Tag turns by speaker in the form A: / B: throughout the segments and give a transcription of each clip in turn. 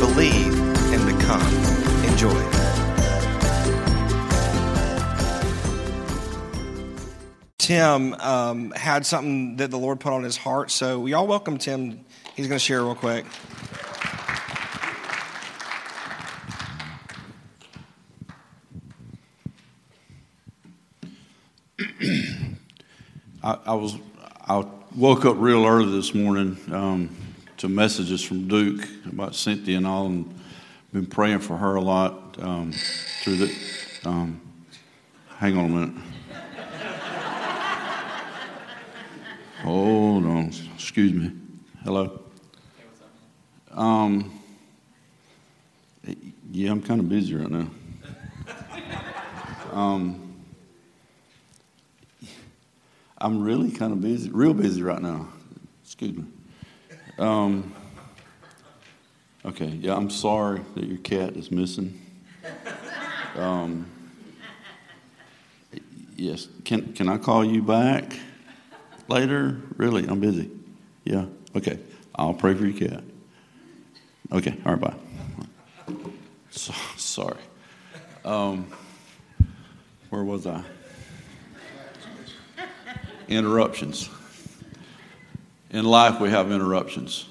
A: believe, and become. Enjoy. Tim um, had something that the Lord put on his heart, so we all welcome Tim. He's going to share real quick.
B: I, I was I woke up real early this morning um, to messages from Duke about Cynthia and all, and been praying for her a lot um, through the. Um, hang on a minute. Hold on. Excuse me. Hello. Um, yeah, I'm kind of busy right now. Um, I'm really kind of busy, real busy right now. Excuse me. Um, okay, yeah, I'm sorry that your cat is missing. Um, yes, can can I call you back later? Really, I'm busy. Yeah, okay. I'll pray for your cat. Okay, all right, bye. So, sorry. Um, where was I? interruptions. In life, we have interruptions.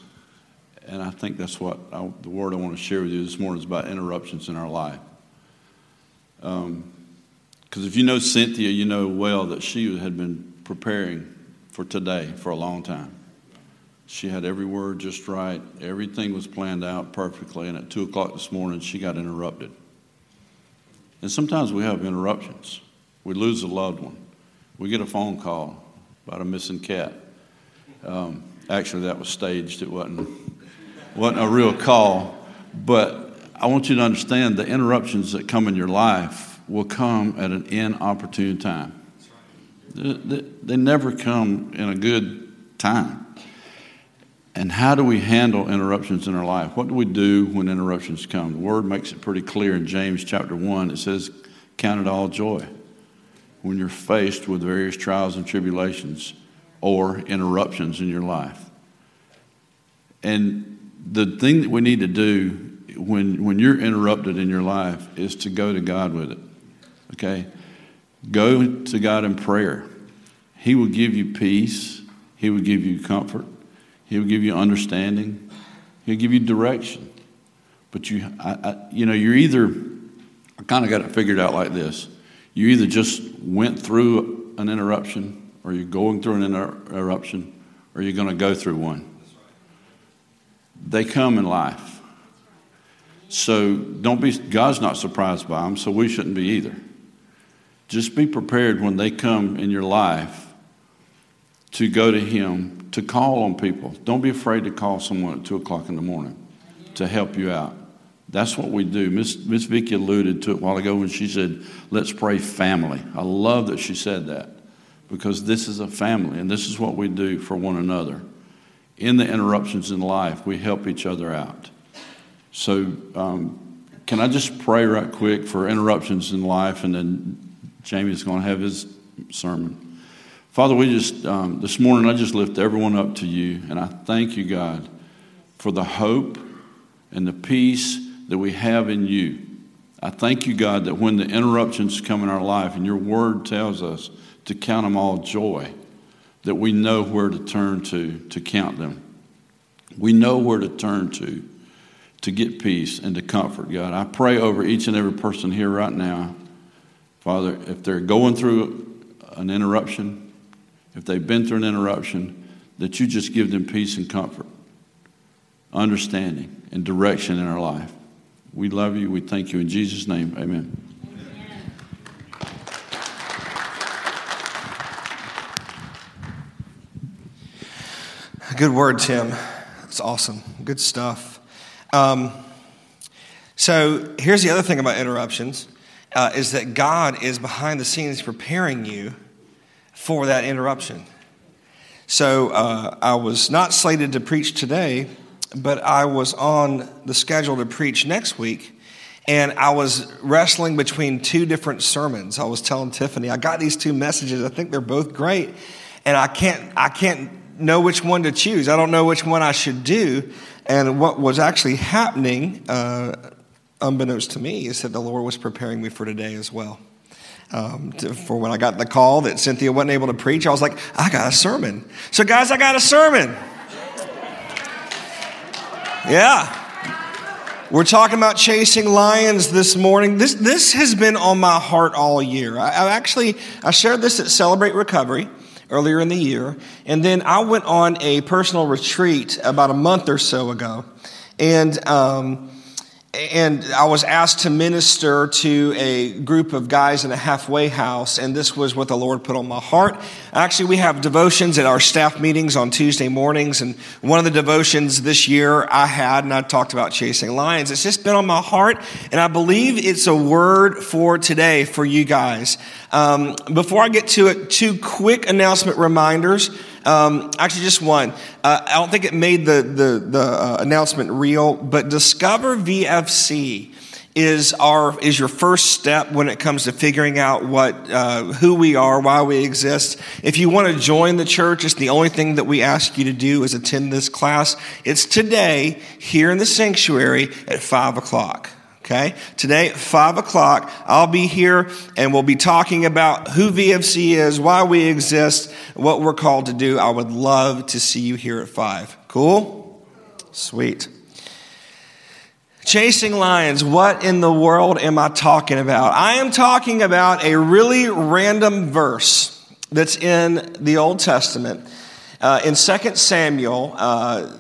B: And I think that's what I, the word I want to share with you this morning is about interruptions in our life. Because um, if you know Cynthia, you know well that she had been preparing for today for a long time. She had every word just right, everything was planned out perfectly, and at 2 o'clock this morning, she got interrupted. And sometimes we have interruptions. We lose a loved one, we get a phone call, about a missing cat. Um, actually, that was staged. It wasn't wasn't a real call. But I want you to understand the interruptions that come in your life will come at an inopportune time. They, they, never come in a good time. And how do we handle interruptions in our life? What do we do when interruptions come? The word makes it pretty clear in James chapter 1. It says, Count it all joy when you're faced with various trials and tribulations or interruptions in your life. And the thing that we need to do when, when you're interrupted in your life is to go to God with it. Okay? Go to God in prayer. He will give you peace, He will give you comfort, He will give you understanding, He'll give you direction. But you, I, I, you know, you're either, I kind of got it figured out like this you either just went through an interruption, or you're going through an interruption, or you're going to go through one. They come in life. So don't be, God's not surprised by them, so we shouldn't be either. Just be prepared when they come in your life to go to Him, to call on people. Don't be afraid to call someone at 2 o'clock in the morning to help you out. That's what we do. Miss, Miss Vicky alluded to it a while ago when she said, let's pray family. I love that she said that because this is a family and this is what we do for one another. In the interruptions in life, we help each other out. So, um, can I just pray right quick for interruptions in life and then Jamie's going to have his sermon. Father, we just, um, this morning, I just lift everyone up to you and I thank you, God, for the hope and the peace that we have in you. I thank you, God, that when the interruptions come in our life, and your word tells us to count them all joy, that we know where to turn to to count them. We know where to turn to to get peace and to comfort, God. I pray over each and every person here right now, Father, if they're going through an interruption, if they've been through an interruption, that you just give them peace and comfort, understanding, and direction in our life. We love you. We thank you. In Jesus' name, amen.
A: Good word, Tim. It's awesome. Good stuff. Um, So here's the other thing about interruptions uh, is that God is behind the scenes preparing you for that interruption. So uh, I was not slated to preach today, but I was on the schedule to preach next week. And I was wrestling between two different sermons. I was telling Tiffany, I got these two messages. I think they're both great. And I can't, I can't know which one to choose. I don't know which one I should do. And what was actually happening, uh, unbeknownst to me, is that the Lord was preparing me for today as well. Um, to, for when I got the call that Cynthia wasn't able to preach, I was like, I got a sermon. So, guys, I got a sermon. Yeah. We're talking about chasing lions this morning. This, this has been on my heart all year. I, I actually, I shared this at Celebrate Recovery earlier in the year. And then I went on a personal retreat about a month or so ago. And, um, and I was asked to minister to a group of guys in a halfway house, and this was what the Lord put on my heart. Actually, we have devotions at our staff meetings on Tuesday mornings, and one of the devotions this year I had, and I talked about chasing lions. It's just been on my heart, and I believe it's a word for today for you guys. Um, before I get to it, two quick announcement reminders. Um, actually, just one. Uh, I don't think it made the, the, the uh, announcement real, but Discover VFC is our is your first step when it comes to figuring out what uh, who we are, why we exist. If you want to join the church, it's the only thing that we ask you to do is attend this class. It's today here in the sanctuary at five o'clock. Okay? Today at 5 o'clock, I'll be here and we'll be talking about who VFC is, why we exist, what we're called to do. I would love to see you here at 5. Cool? Sweet. Chasing lions, what in the world am I talking about? I am talking about a really random verse that's in the Old Testament. Uh, in 2 Samuel, uh,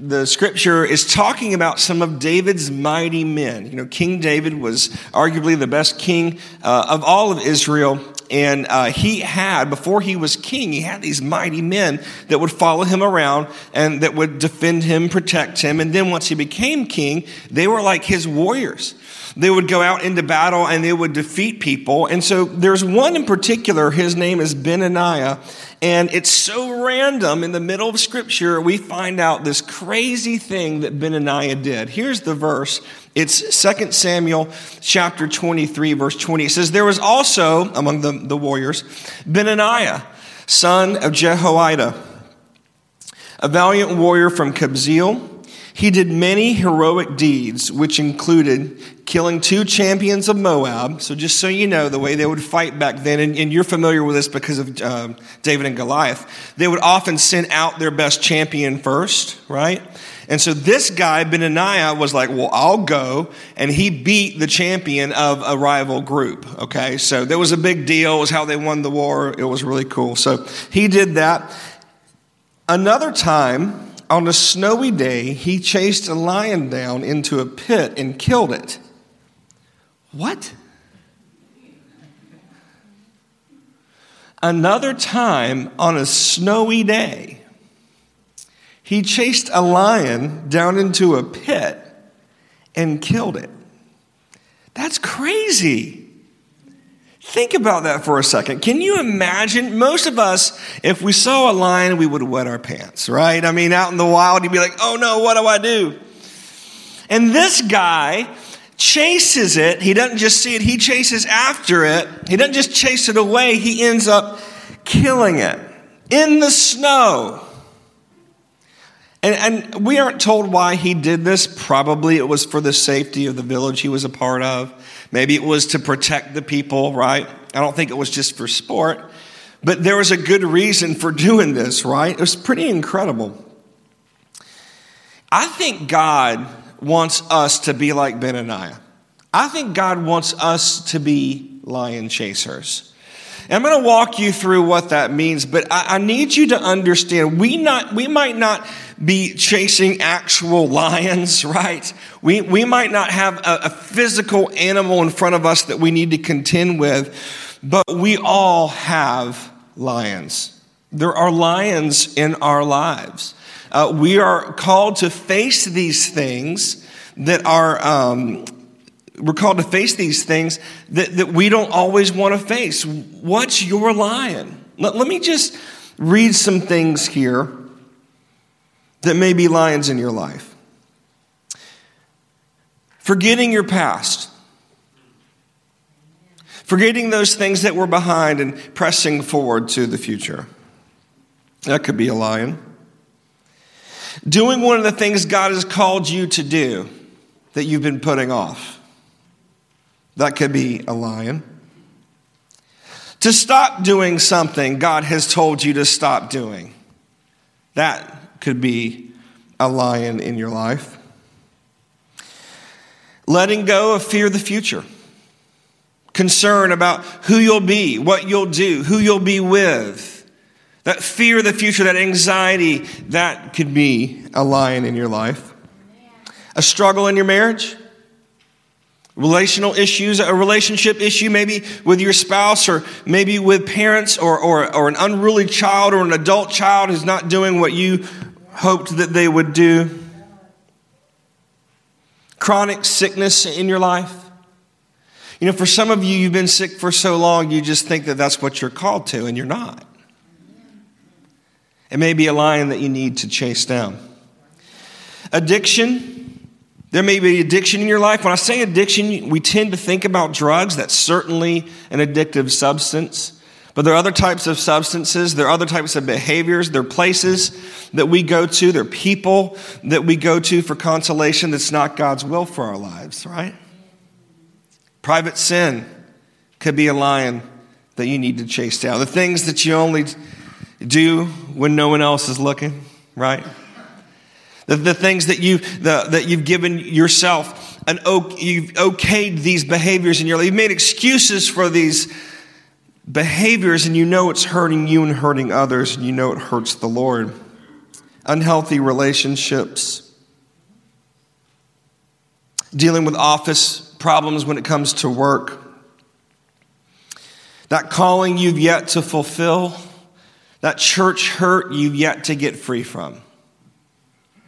A: the scripture is talking about some of David's mighty men. You know, King David was arguably the best king uh, of all of Israel. And uh, he had, before he was king, he had these mighty men that would follow him around and that would defend him, protect him. And then once he became king, they were like his warriors. They would go out into battle and they would defeat people. And so there's one in particular, his name is Benaniah. And it's so random in the middle of scripture, we find out this crazy thing that Benaniah did. Here's the verse. It's 2 Samuel chapter 23, verse 20. It says, There was also among the, the warriors Benaniah, son of Jehoiada, a valiant warrior from Kabzeel. He did many heroic deeds, which included killing two champions of Moab. So, just so you know, the way they would fight back then, and, and you're familiar with this because of uh, David and Goliath, they would often send out their best champion first, right? And so this guy, Benaniah, was like, Well, I'll go. And he beat the champion of a rival group. Okay. So there was a big deal. It was how they won the war. It was really cool. So he did that. Another time, on a snowy day, he chased a lion down into a pit and killed it. What? Another time on a snowy day, he chased a lion down into a pit and killed it. That's crazy. Think about that for a second. Can you imagine? Most of us, if we saw a lion, we would wet our pants, right? I mean, out in the wild, you'd be like, oh no, what do I do? And this guy chases it. He doesn't just see it, he chases after it. He doesn't just chase it away, he ends up killing it in the snow. And, and, we aren't told why he did this. Probably it was for the safety of the village he was a part of. Maybe it was to protect the people, right? I don't think it was just for sport. But there was a good reason for doing this, right? It was pretty incredible. I think God wants us to be like Benaniah. I think God wants us to be lion chasers. And I'm going to walk you through what that means, but I, I, need you to understand we not we might not be chasing actual lions, right? We we might not have a, a physical animal in front of us that we need to contend with, but we all have lions. There are lions in our lives. Uh, we are called to face these things that are um, we're called to face these things that, that we don't always want to face. What's your lion? Let, let me just read some things here that may be lions in your life. Forgetting your past. Forgetting those things that were behind and pressing forward to the future. That could be a lion. Doing one of the things God has called you to do that you've been putting off. That could be a lion. To stop doing something God has told you to stop doing. That could be a lion in your life. Letting go of fear of the future. Concern about who you'll be, what you'll do, who you'll be with. That fear of the future, that anxiety, that could be a lion in your life. A struggle in your marriage, relational issues, a relationship issue, maybe with your spouse or maybe with parents or, or, or an unruly child or an adult child who's not doing what you hoped that they would do. Chronic sickness in your life. You know, for some of you, you've been sick for so long, you just think that that's what you're called to, and you're not. It may be a lion that you need to chase down. Addiction. There may be addiction in your life. When I say addiction, we tend to think about drugs. That's certainly an addictive substance. But there are other types of substances, there are other types of behaviors, there are places that we go to, there are people that we go to for consolation that's not God's will for our lives, right? Private sin could be a lion that you need to chase down. The things that you only do when no one else is looking, right? The, the things that, you, the, that you've given yourself, an, you've okayed these behaviors in your life. You've made excuses for these behaviors and you know it's hurting you and hurting others and you know it hurts the Lord. Unhealthy relationships. Dealing with office problems when it comes to work. That calling you've yet to fulfill that church hurt you've yet to get free from.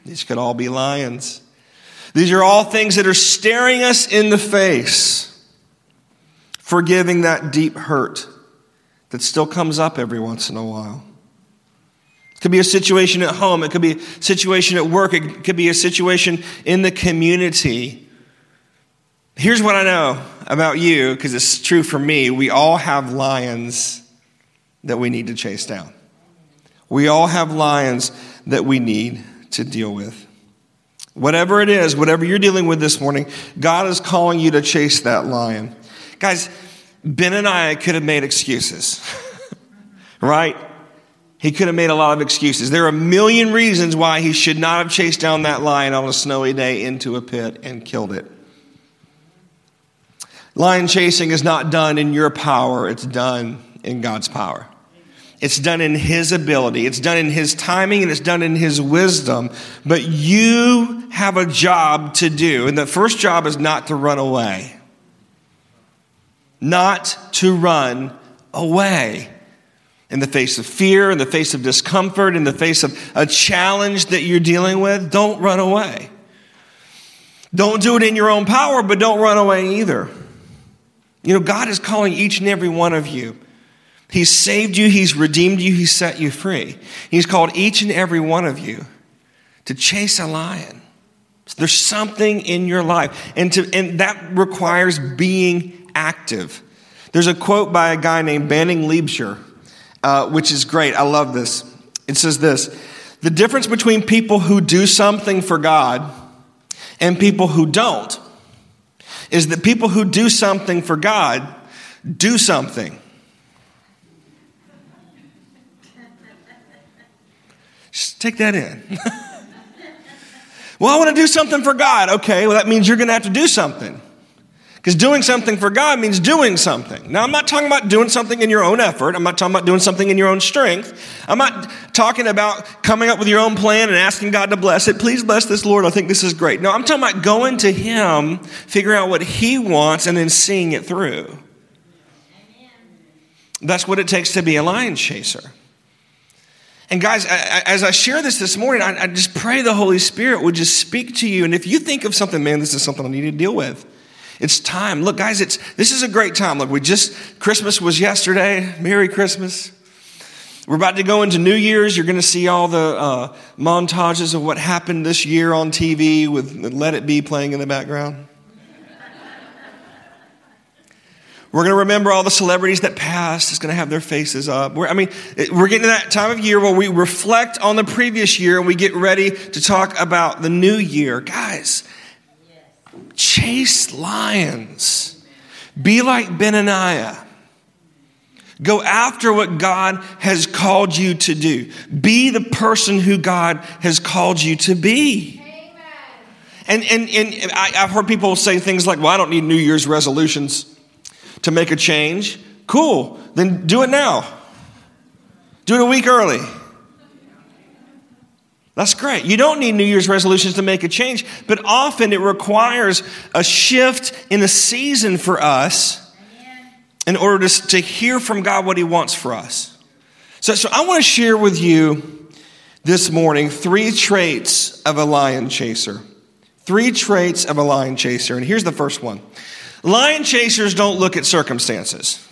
A: These could all be lions. These are all things that are staring us in the face, forgiving that deep hurt that still comes up every once in a while. It could be a situation at home, it could be a situation at work, it could be a situation in the community. Here's what I know about you, because it's true for me. We all have lions that we need to chase down. We all have lions that we need to deal with. Whatever it is, whatever you're dealing with this morning, God is calling you to chase that lion. Guys, Benaniah could have made excuses, right? He could have made a lot of excuses. There are a million reasons why he should not have chased down that lion on a snowy day into a pit and killed it. Lion chasing is not done in your power, it's done in God's power. It's done in His ability, it's done in His timing, and it's done in His wisdom. But you have a job to do. And the first job is not to run away. Not to run away. In the face of fear, in the face of discomfort, in the face of a challenge that you're dealing with, don't run away. Don't do it in your own power, but don't run away either. You know, God is calling each and every one of you He's saved you, He's redeemed you, He's set you free. He's called each and every one of you to chase a lion. There's something in your life, and, to, and that requires being active. There's a quote by a guy named Banning Liebscher, uh, which is great. I love this. It says this The difference between people who do something for God and people who don't is that people who do something for God do something. Just take that in. well, I want to do something for God. Okay, well, that means you're going to have to do something. Because doing something for God means doing something. Now, I'm not talking about doing something in your own effort. I'm not talking about doing something in your own strength. I'm not talking about coming up with your own plan and asking God to bless it. Please bless this, Lord. I think this is great. No, I'm talking about going to Him, figuring out what He wants, and then seeing it through. That's what it takes to be a lion chaser. And guys, as I share this this morning, I just pray the Holy Spirit would just speak to you. And if you think of something, man, this is something I need to deal with. It's time. Look, guys, it's this is a great time. Look, we just Christmas was yesterday. Merry Christmas. We're about to go into New Year's. You're going to see all the uh, montages of what happened this year on TV with Let It Be playing in the background. We're going to remember all the celebrities that passed. It's going to have their faces up. We're, I mean, we're getting to that time of year where we reflect on the previous year and we get ready to talk about the new year. Guys, chase lions. Be like Benaniah. Go after what God has called you to do. Be the person who God has called you to be. And, and, and I, I've heard people say things like, well, I don't need New Year's resolutions to make a change, cool, then do it now. Do it a week early. That's great. You don't need New Year's resolutions to make a change, but often it requires a shift in the season for us in order to, to hear from God what He wants for us. So, so I want to share with you this morning three traits of a lion chaser. Three traits of a lion chaser. And here's the first one Lion chasers don't look at circumstances.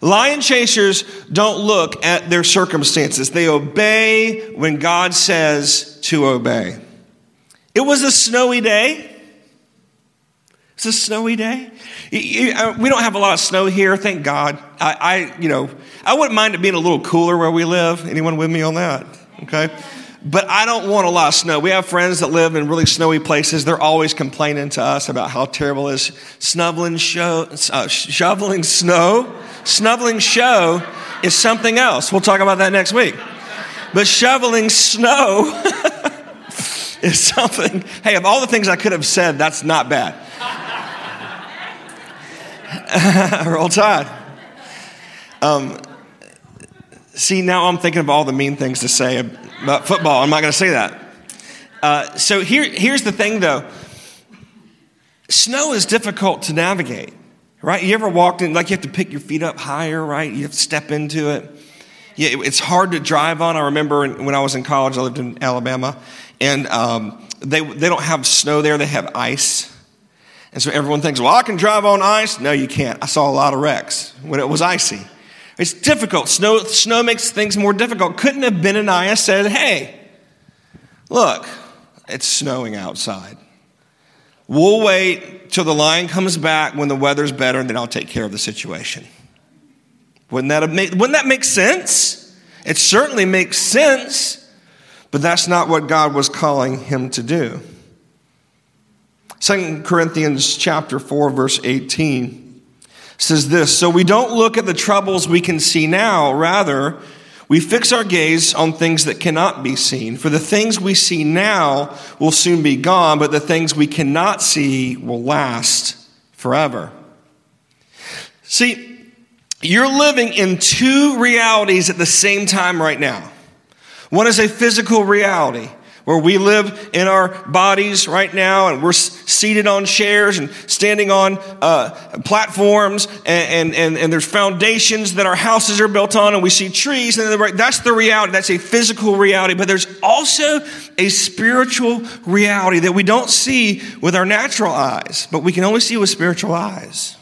A: Lion chasers don't look at their circumstances. They obey when God says to obey. It was a snowy day. It's a snowy day. Uh, we don't have a lot of snow here, thank God. I, I, you know, I wouldn't mind it being a little cooler where we live. Anyone with me on that? Okay. But I don't want a lot of snow. We have friends that live in really snowy places. They're always complaining to us about how terrible is. Snubbling show, uh, shoveling snow, snubbling show is something else. We'll talk about that next week. But shoveling snow is something. Hey, of all the things I could have said, that's not bad. Roll Tide. Um, see, now I'm thinking of all the mean things to say about football. I'm not going to say that. Uh, so here, here's the thing, though. Snow is difficult to navigate, right? You ever walked in, like you have to pick your feet up higher, right? You have to step into it. Yeah, it's hard to drive on. I remember when I was in college, I lived in Alabama, and um, they, they don't have snow there, they have ice. And so everyone thinks, well, I can drive on ice. No, you can't. I saw a lot of wrecks when it was icy. It's difficult. Snow, snow makes things more difficult. Couldn't have Benaniah said, hey, look, it's snowing outside. We'll wait till the lion comes back when the weather's better, and then I'll take care of the situation. Wouldn't that, make, wouldn't that make sense? It certainly makes sense, but that's not what God was calling him to do. 2 Corinthians chapter 4 verse 18 says this So we don't look at the troubles we can see now, rather, we fix our gaze on things that cannot be seen. For the things we see now will soon be gone, but the things we cannot see will last forever. See, you're living in two realities at the same time right now. One is a physical reality where we live in our bodies right now and we're seated on chairs and standing on uh, platforms and, and, and, there's foundations that our houses are built on and we see trees and that's the reality. That's a physical reality but there's also a spiritual reality that we don't see with our natural eyes but we can only see with spiritual eyes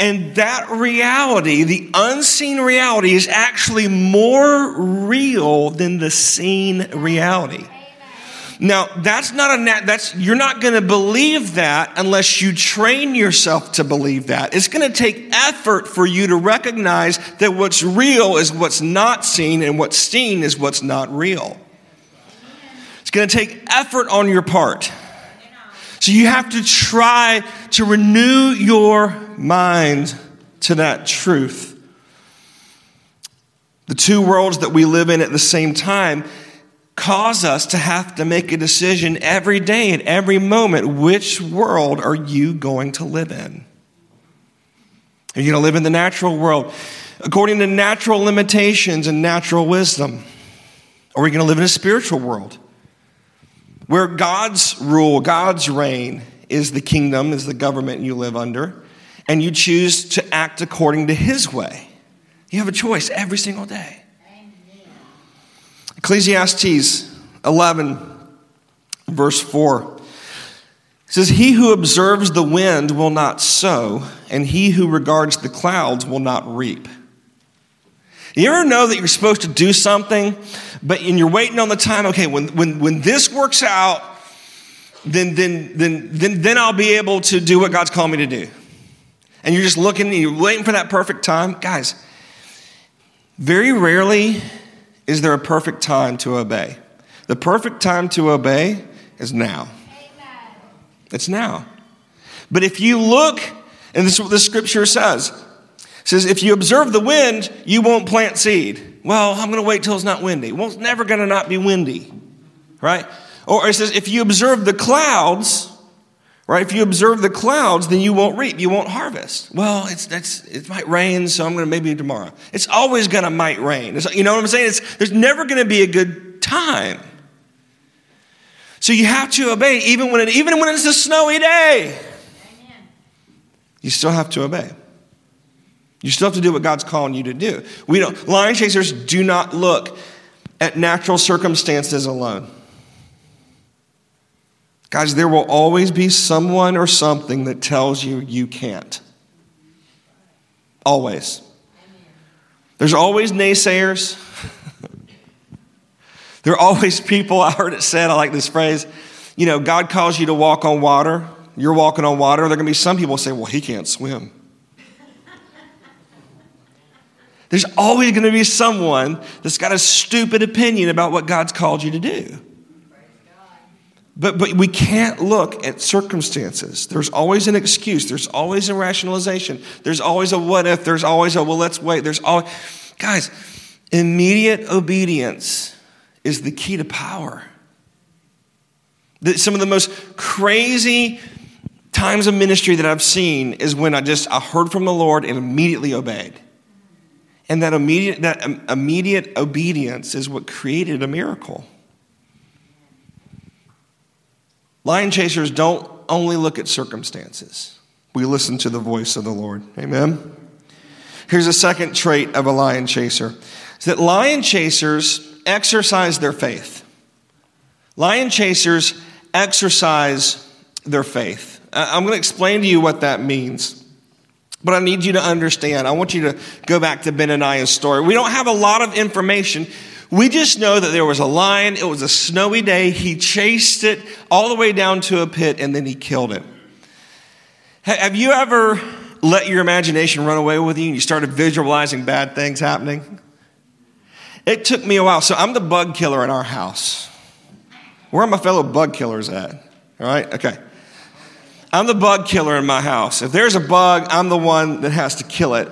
A: and that reality, the unseen reality, is actually more real than the seen reality. Now, that's not a nat- that's you're not going to believe that unless you train yourself to believe that. It's going to take effort for you to recognize that what's real is what's not seen and what's seen is what's not real. It's going to take effort on your part. So you have to try to renew your mind to that truth. The two worlds that we live in at the same time cause us to have to make a decision every day and every moment. Which world are you going to live in? Are you going to live in the natural world according to natural limitations and natural wisdom? Or are you going to live in a spiritual world where God's rule, God's reign is the kingdom, is the government you live under, and you choose to act according to His way. You have a choice every single day. Ecclesiastes 11, verse 4 says, He who observes the wind will not sow, and he who regards the clouds will not reap. You ever know that you're supposed to do something, but and you're waiting on the time, okay, when, when, when this works out, then, then, then, then, then I'll be able to do what God's called me to do. And you're just looking and you're waiting for that perfect time. Guys, very rarely is there a perfect time to obey. The perfect time to obey is now. Amen. It's now. But if you look, and this is what the scripture says, it says, if you observe the wind, you won't plant seed. Well, I'm going to wait till it's not windy. Well, it's never going to not be windy, right? Or it says, if you observe the clouds, right? If you observe the clouds, then you won't reap, you won't harvest. Well, it's that's it might rain, so I'm going to maybe tomorrow. It's always going to might rain. It's, you know what I'm saying? It's, there's never going to be a good time. So you have to obey, even when it, even when it's a snowy day. You still have to obey. You still have to do what God's calling you to do. We don't, lion chasers do not look at natural circumstances alone. Guys, there will always be someone or something that tells you you can't. Always. There's always naysayers. there are always people, I heard it said, I like this phrase, you know, God calls you to walk on water. You're walking on water. There are going to be some people say, well, he can't swim. There's always going to be someone that's got a stupid opinion about what God's called you to do. But, but we can't look at circumstances. There's always an excuse. There's always a rationalization. There's always a what if. There's always a well, let's wait. There's always, guys, immediate obedience is the key to power. Some of the most crazy times of ministry that I've seen is when I just I heard from the Lord and immediately obeyed. And that immediate, that immediate obedience is what created a miracle. Lion chasers don't only look at circumstances, we listen to the voice of the Lord. Amen? Here's a second trait of a lion chaser is that lion chasers exercise their faith. Lion chasers exercise their faith. I'm going to explain to you what that means. But I need you to understand. I want you to go back to Benaniah's story. We don't have a lot of information. We just know that there was a lion. It was a snowy day. He chased it all the way down to a pit and then he killed it. Have you ever let your imagination run away with you and you started visualizing bad things happening? It took me a while. So I'm the bug killer in our house. Where are my fellow bug killers at? All right? Okay. I'm the bug killer in my house. If there's a bug, I'm the one that has to kill it.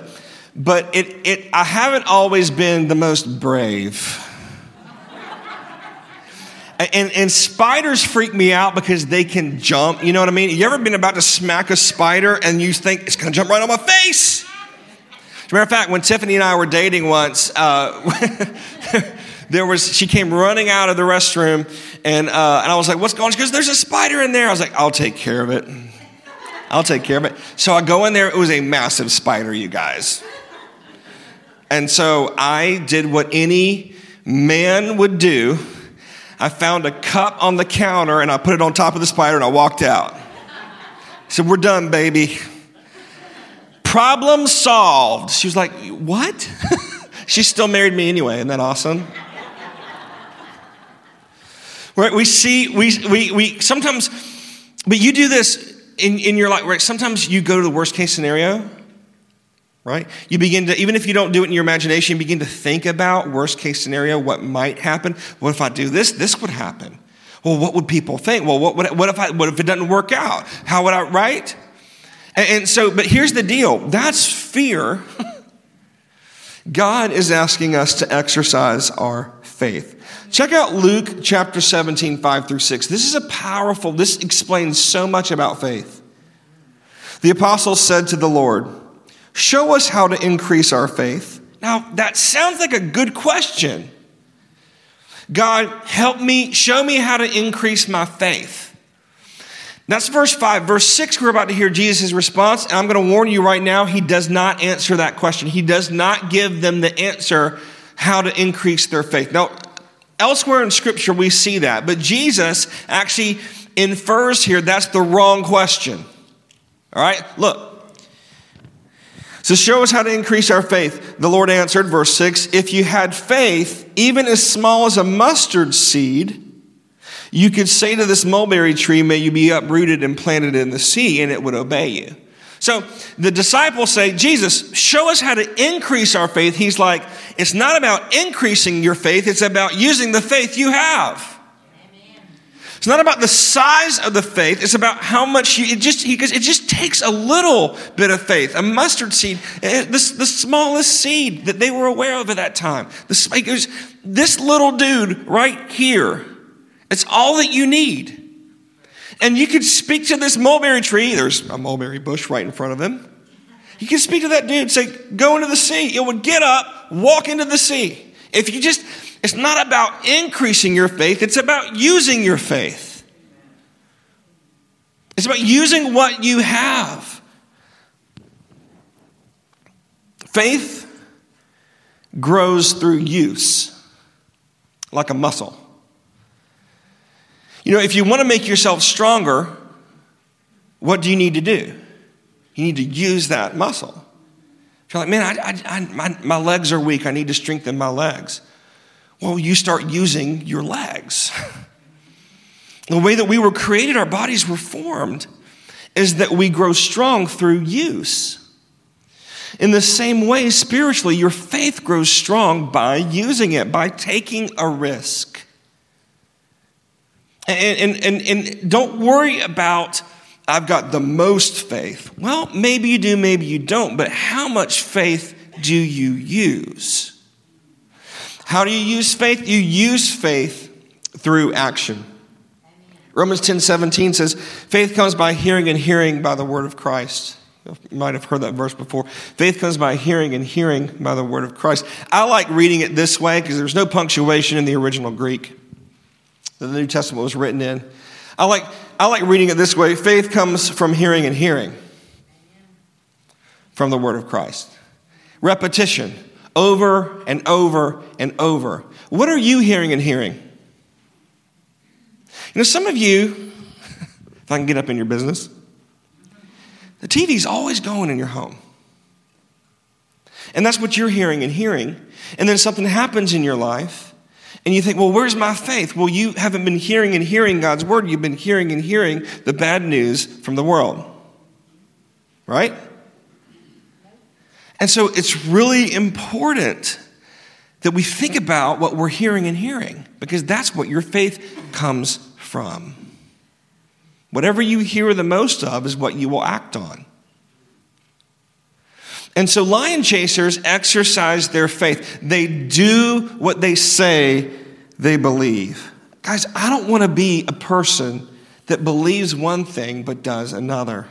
A: But it, it, I haven't always been the most brave. And, and, spiders freak me out because they can jump. You know what I mean? You ever been about to smack a spider and you think it's going to jump right on my face? As a matter of fact, when Tiffany and I were dating once, uh, there was she came running out of the restroom, and uh, and I was like, "What's going on?" She goes, "There's a spider in there." I was like, "I'll take care of it." I'll take care of it. So I go in there, it was a massive spider, you guys. And so I did what any man would do. I found a cup on the counter and I put it on top of the spider and I walked out. I said, We're done, baby. Problem solved. She was like, What? she still married me anyway. Isn't that awesome? Right? We see, we, we, we sometimes, but you do this in, in your life, right? Sometimes you go to the worst case scenario, right? You begin to, even if you don't do it in your imagination, you begin to think about worst case scenario, what might happen. What if I do this? This would happen. Well, what would people think? Well, what, what, what if I, what if it doesn't work out? How would I, right? And, and so, but here's the deal. That's fear. God is asking us to exercise our faith. Check out Luke chapter 17, 5 through 6. This is a powerful, this explains so much about faith. The apostles said to the Lord, Show us how to increase our faith. Now, that sounds like a good question. God, help me, show me how to increase my faith. That's verse 5. Verse 6, we're about to hear Jesus' response. And I'm going to warn you right now, he does not answer that question. He does not give them the answer how to increase their faith. Now, Elsewhere in Scripture, we see that. But Jesus actually infers here that's the wrong question. All right, look. So, show us how to increase our faith. The Lord answered, verse 6 If you had faith, even as small as a mustard seed, you could say to this mulberry tree, May you be uprooted and planted in the sea, and it would obey you. So the disciples say, Jesus, show us how to increase our faith. He's like, It's not about increasing your faith, it's about using the faith you have. It's not about the size of the faith. It's about how much you, it just, because it just takes a little bit of faith. A mustard seed, eh, this, the smallest seed that they were aware of at that time. The, this little dude right here. It's all that you need. And you could speak to this mulberry tree. There's a mulberry bush right in front of him. You can speak to that dude, say, go into the sea. It would get up, walk into the sea. If you just, it's not about increasing your faith, it's about using your faith. It's about using what you have. Faith grows through use, like a muscle. You know, if you want to make yourself stronger, what do you need to do? You need to use that muscle. If you're like, man, I, I, I, my, my legs are weak, I need to strengthen my legs. Well, you start using your legs. the way that we were created, our bodies were formed, is that we grow strong through use. In the same way, spiritually, your faith grows strong by using it, by taking a risk. And, and, and, and don't worry about, I've got the most faith. Well, maybe you do, maybe you don't, but how much faith do you use? How do you use faith? You use faith through action. Romans 10 17 says, Faith comes by hearing, and hearing by the word of Christ. You might have heard that verse before. Faith comes by hearing, and hearing by the word of Christ. I like reading it this way because there's no punctuation in the original Greek that the New Testament was written in. I like, I like reading it this way faith comes from hearing, and hearing from the word of Christ. Repetition over and over and over. What are you hearing and hearing? You know, some of you, if I can get up in your business, the TV's always going in your home. And that's what you're hearing and hearing. And then something happens in your life, and you think, well, where's my faith? Well, you haven't been hearing and hearing God's word. You've been hearing and hearing the bad news from the world. Right? And so it's really important that we think about what we're hearing and hearing because that's what your faith comes from. Whatever you hear the most of is what you will act on. And so lion chasers exercise their faith. They do what they say they believe. Guys, I don't want to be a person that believes one thing but does another.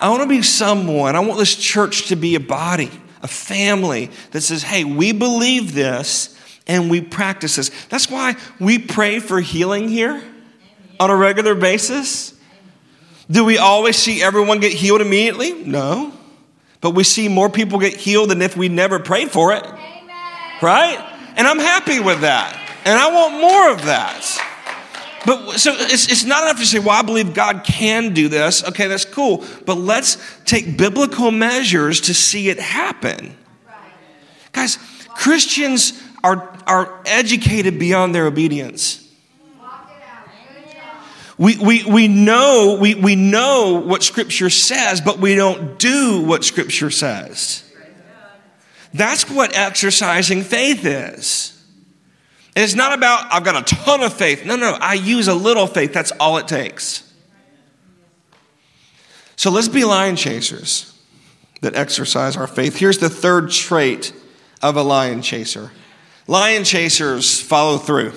A: I want to be someone, I want this church to be a body, a family that says, hey, we believe this and we practice this. That's why we pray for healing here on a regular basis. Do we always see everyone get healed immediately? No. But we see more people get healed than if we never prayed for it. Right? And I'm happy with that. And I want more of that. But so it's, it's not enough to say, well, I believe God can do this. Okay, that's cool. But let's take biblical measures to see it happen. Guys, Christians are, are educated beyond their obedience. We, we, we, know, we, we know what Scripture says, but we don't do what Scripture says. That's what exercising faith is. It's not about, I've got a ton of faith. No, no, I use a little faith. That's all it takes. So let's be lion chasers that exercise our faith. Here's the third trait of a lion chaser lion chasers follow through.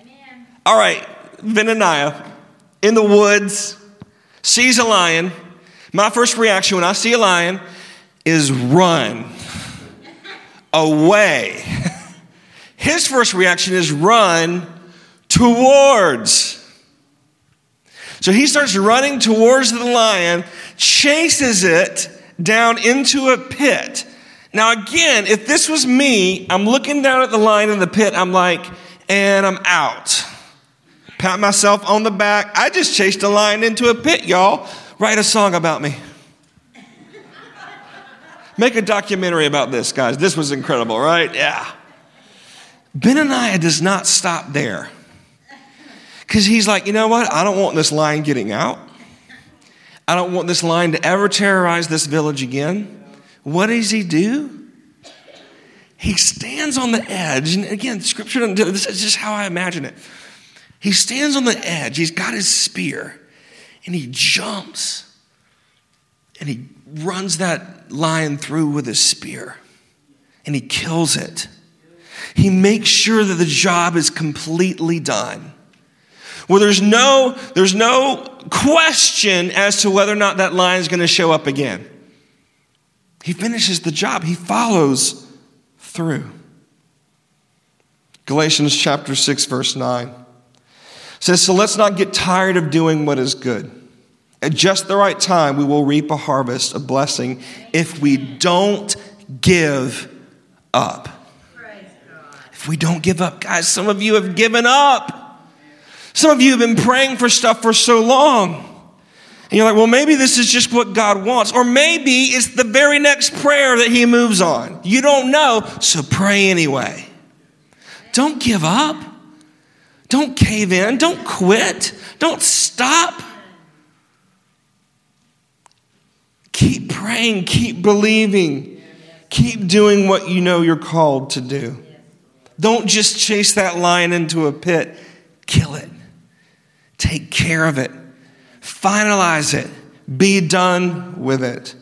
A: Amen. All right, Benaniah in the woods sees a lion. My first reaction when I see a lion is run away. His first reaction is run towards. So he starts running towards the lion, chases it down into a pit. Now, again, if this was me, I'm looking down at the lion in the pit, I'm like, and I'm out. Pat myself on the back. I just chased a lion into a pit, y'all. Write a song about me. Make a documentary about this, guys. This was incredible, right? Yeah. Benaniah does not stop there. Because he's like, you know what? I don't want this lion getting out. I don't want this lion to ever terrorize this village again. What does he do? He stands on the edge. And again, scripture this is just how I imagine it. He stands on the edge, he's got his spear, and he jumps and he runs that lion through with his spear and he kills it. He makes sure that the job is completely done. Where there's no, there's no question as to whether or not that lion is going to show up again. He finishes the job, he follows through. Galatians chapter 6, verse 9 says, So let's not get tired of doing what is good. At just the right time, we will reap a harvest of blessing if we don't give up. If we don't give up, guys, some of you have given up. Some of you have been praying for stuff for so long. And you're like, well, maybe this is just what God wants. Or maybe it's the very next prayer that He moves on. You don't know, so pray anyway. Don't give up. Don't cave in. Don't quit. Don't stop. Keep praying, keep believing, keep doing what you know you're called to do. Don't just chase that lion into a pit, kill it. Take care of it. Finalize it. Be done with it.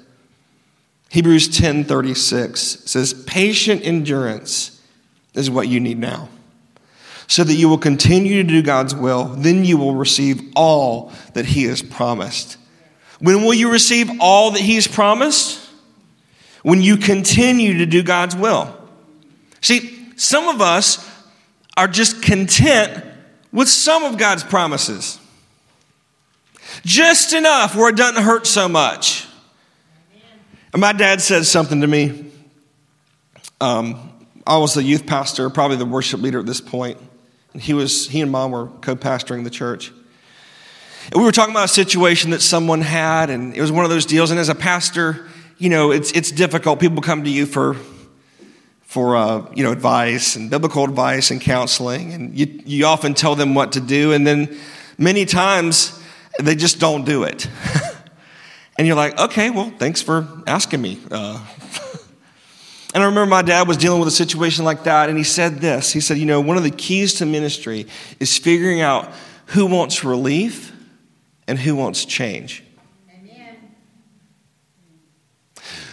A: Hebrews 10:36 says patient endurance is what you need now. So that you will continue to do God's will, then you will receive all that he has promised. When will you receive all that He has promised? When you continue to do God's will. See, some of us are just content with some of God's promises. Just enough where it doesn't hurt so much. And my dad said something to me. Um, I was the youth pastor, probably the worship leader at this point. He was he and mom were co-pastoring the church. And we were talking about a situation that someone had, and it was one of those deals. And as a pastor, you know, it's, it's difficult. People come to you for, for uh, you know, advice and biblical advice and counseling, and you, you often tell them what to do, and then many times they just don't do it. and you're like, okay, well, thanks for asking me. Uh, and I remember my dad was dealing with a situation like that, and he said this. He said, you know, one of the keys to ministry is figuring out who wants relief and who wants change? Amen.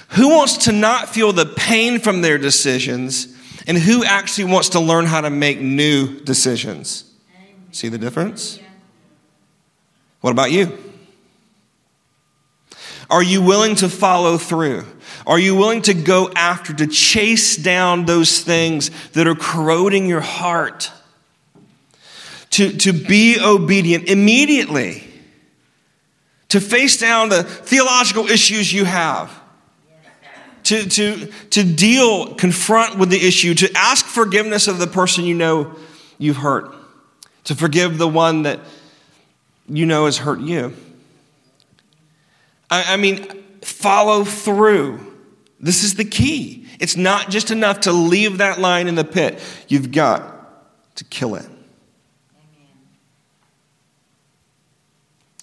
A: Who wants to not feel the pain from their decisions, and who actually wants to learn how to make new decisions? Amen. See the difference? What about you? Are you willing to follow through? Are you willing to go after, to chase down those things that are corroding your heart? To, to be obedient immediately to face down the theological issues you have, to, to, to deal, confront with the issue, to ask forgiveness of the person you know you've hurt, to forgive the one that you know has hurt you. I, I mean, follow through. This is the key. It's not just enough to leave that line in the pit, you've got to kill it.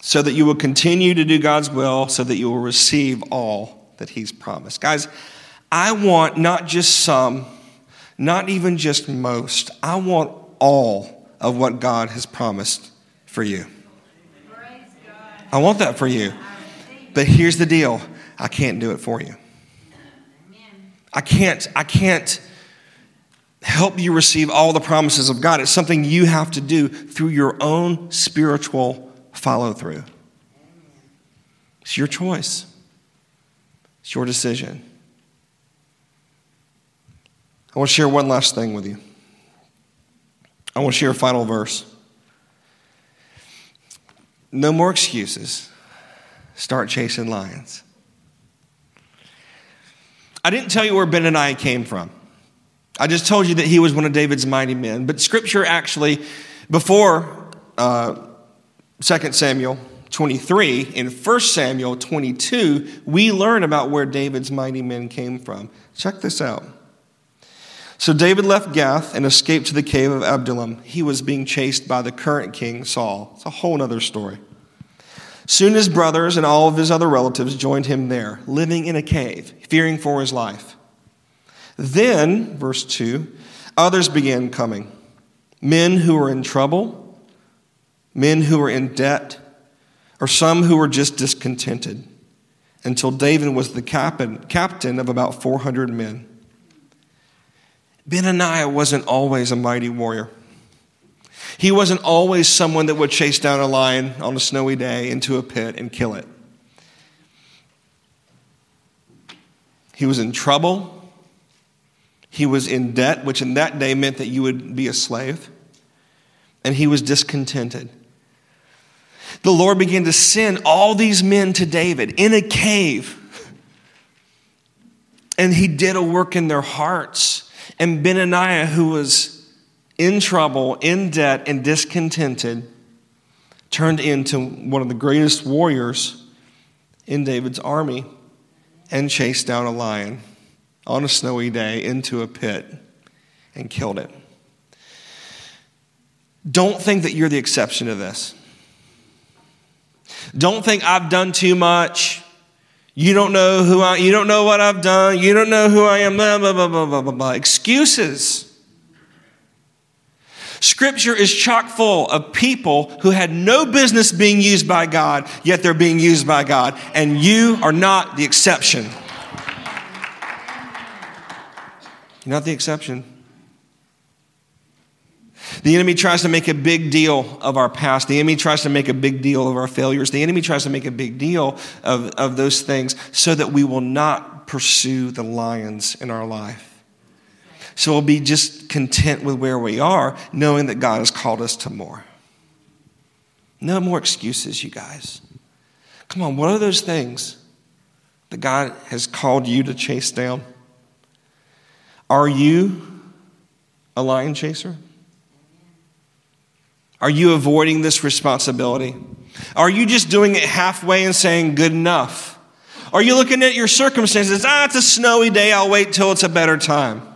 A: so that you will continue to do God's will, so that you will receive all that He's promised. Guys, I want not just some, not even just most, I want all of what God has promised for you. I want that for you. But here's the deal I can't do it for you. I can't, I can't help you receive all the promises of God. It's something you have to do through your own spiritual follow through. It's your choice, it's your decision. I want to share one last thing with you. I want to share a final verse. No more excuses. Start chasing lions. I didn't tell you where Benaniah came from. I just told you that he was one of David's mighty men. But scripture actually, before uh, 2 Samuel 23, in 1 Samuel 22, we learn about where David's mighty men came from. Check this out. So David left Gath and escaped to the cave of Adullam. He was being chased by the current king, Saul. It's a whole other story. Soon his brothers and all of his other relatives joined him there, living in a cave, fearing for his life. Then, verse 2, others began coming men who were in trouble, men who were in debt, or some who were just discontented, until David was the captain of about 400 men. Benaniah wasn't always a mighty warrior. He wasn't always someone that would chase down a lion on a snowy day into a pit and kill it. He was in trouble. He was in debt, which in that day meant that you would be a slave. And he was discontented. The Lord began to send all these men to David in a cave. And he did a work in their hearts. And Benaniah, who was in trouble, in debt, and discontented, turned into one of the greatest warriors in David's army and chased down a lion on a snowy day into a pit and killed it. Don't think that you're the exception to this. Don't think I've done too much. You don't know who I you don't know what I've done. You don't know who I am. Blah blah blah blah blah blah. blah. Excuses. Scripture is chock full of people who had no business being used by God, yet they're being used by God. And you are not the exception. You're not the exception. The enemy tries to make a big deal of our past. The enemy tries to make a big deal of our failures. The enemy tries to make a big deal of, of those things so that we will not pursue the lions in our life. So we'll be just content with where we are, knowing that God has called us to more. No more excuses, you guys. Come on, what are those things that God has called you to chase down? Are you a lion chaser? Are you avoiding this responsibility? Are you just doing it halfway and saying good enough? Are you looking at your circumstances? Ah, it's a snowy day. I'll wait till it's a better time.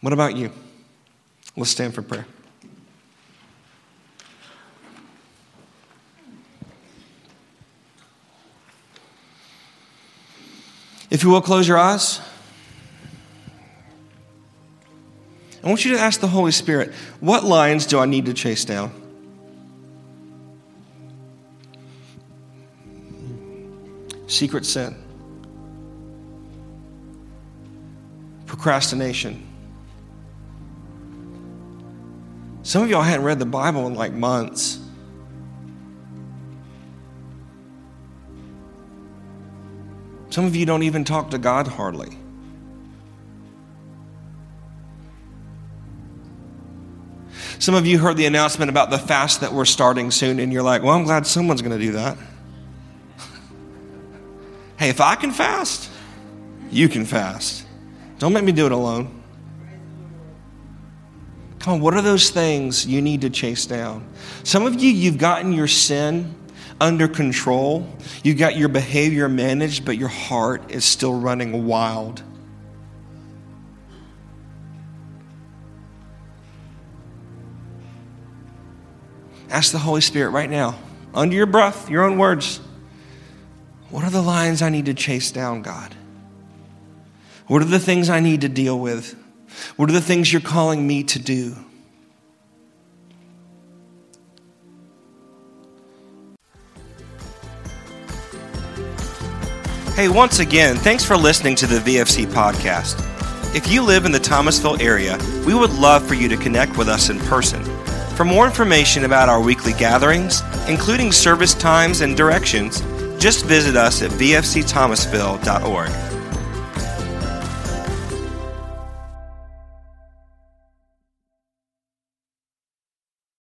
A: What about you? Let's stand for prayer. If you will, close your eyes. I want you to ask the Holy Spirit, what lions do I need to chase down? Secret sin, procrastination. Some of y'all hadn't read the Bible in like months. Some of you don't even talk to God hardly. Some of you heard the announcement about the fast that we're starting soon, and you're like, well, I'm glad someone's going to do that. hey, if I can fast, you can fast. Don't make me do it alone. Come on, what are those things you need to chase down? Some of you, you've gotten your sin under control, you've got your behavior managed, but your heart is still running wild. Ask the Holy Spirit right now, under your breath, your own words. What are the lines I need to chase down, God? What are the things I need to deal with? What are the things you're calling me to do? Hey, once again, thanks for listening to the VFC podcast. If you live in the Thomasville area, we would love for you to connect with us in person. For more information about our weekly gatherings, including service times and directions, just visit us at vfcthomasville.org.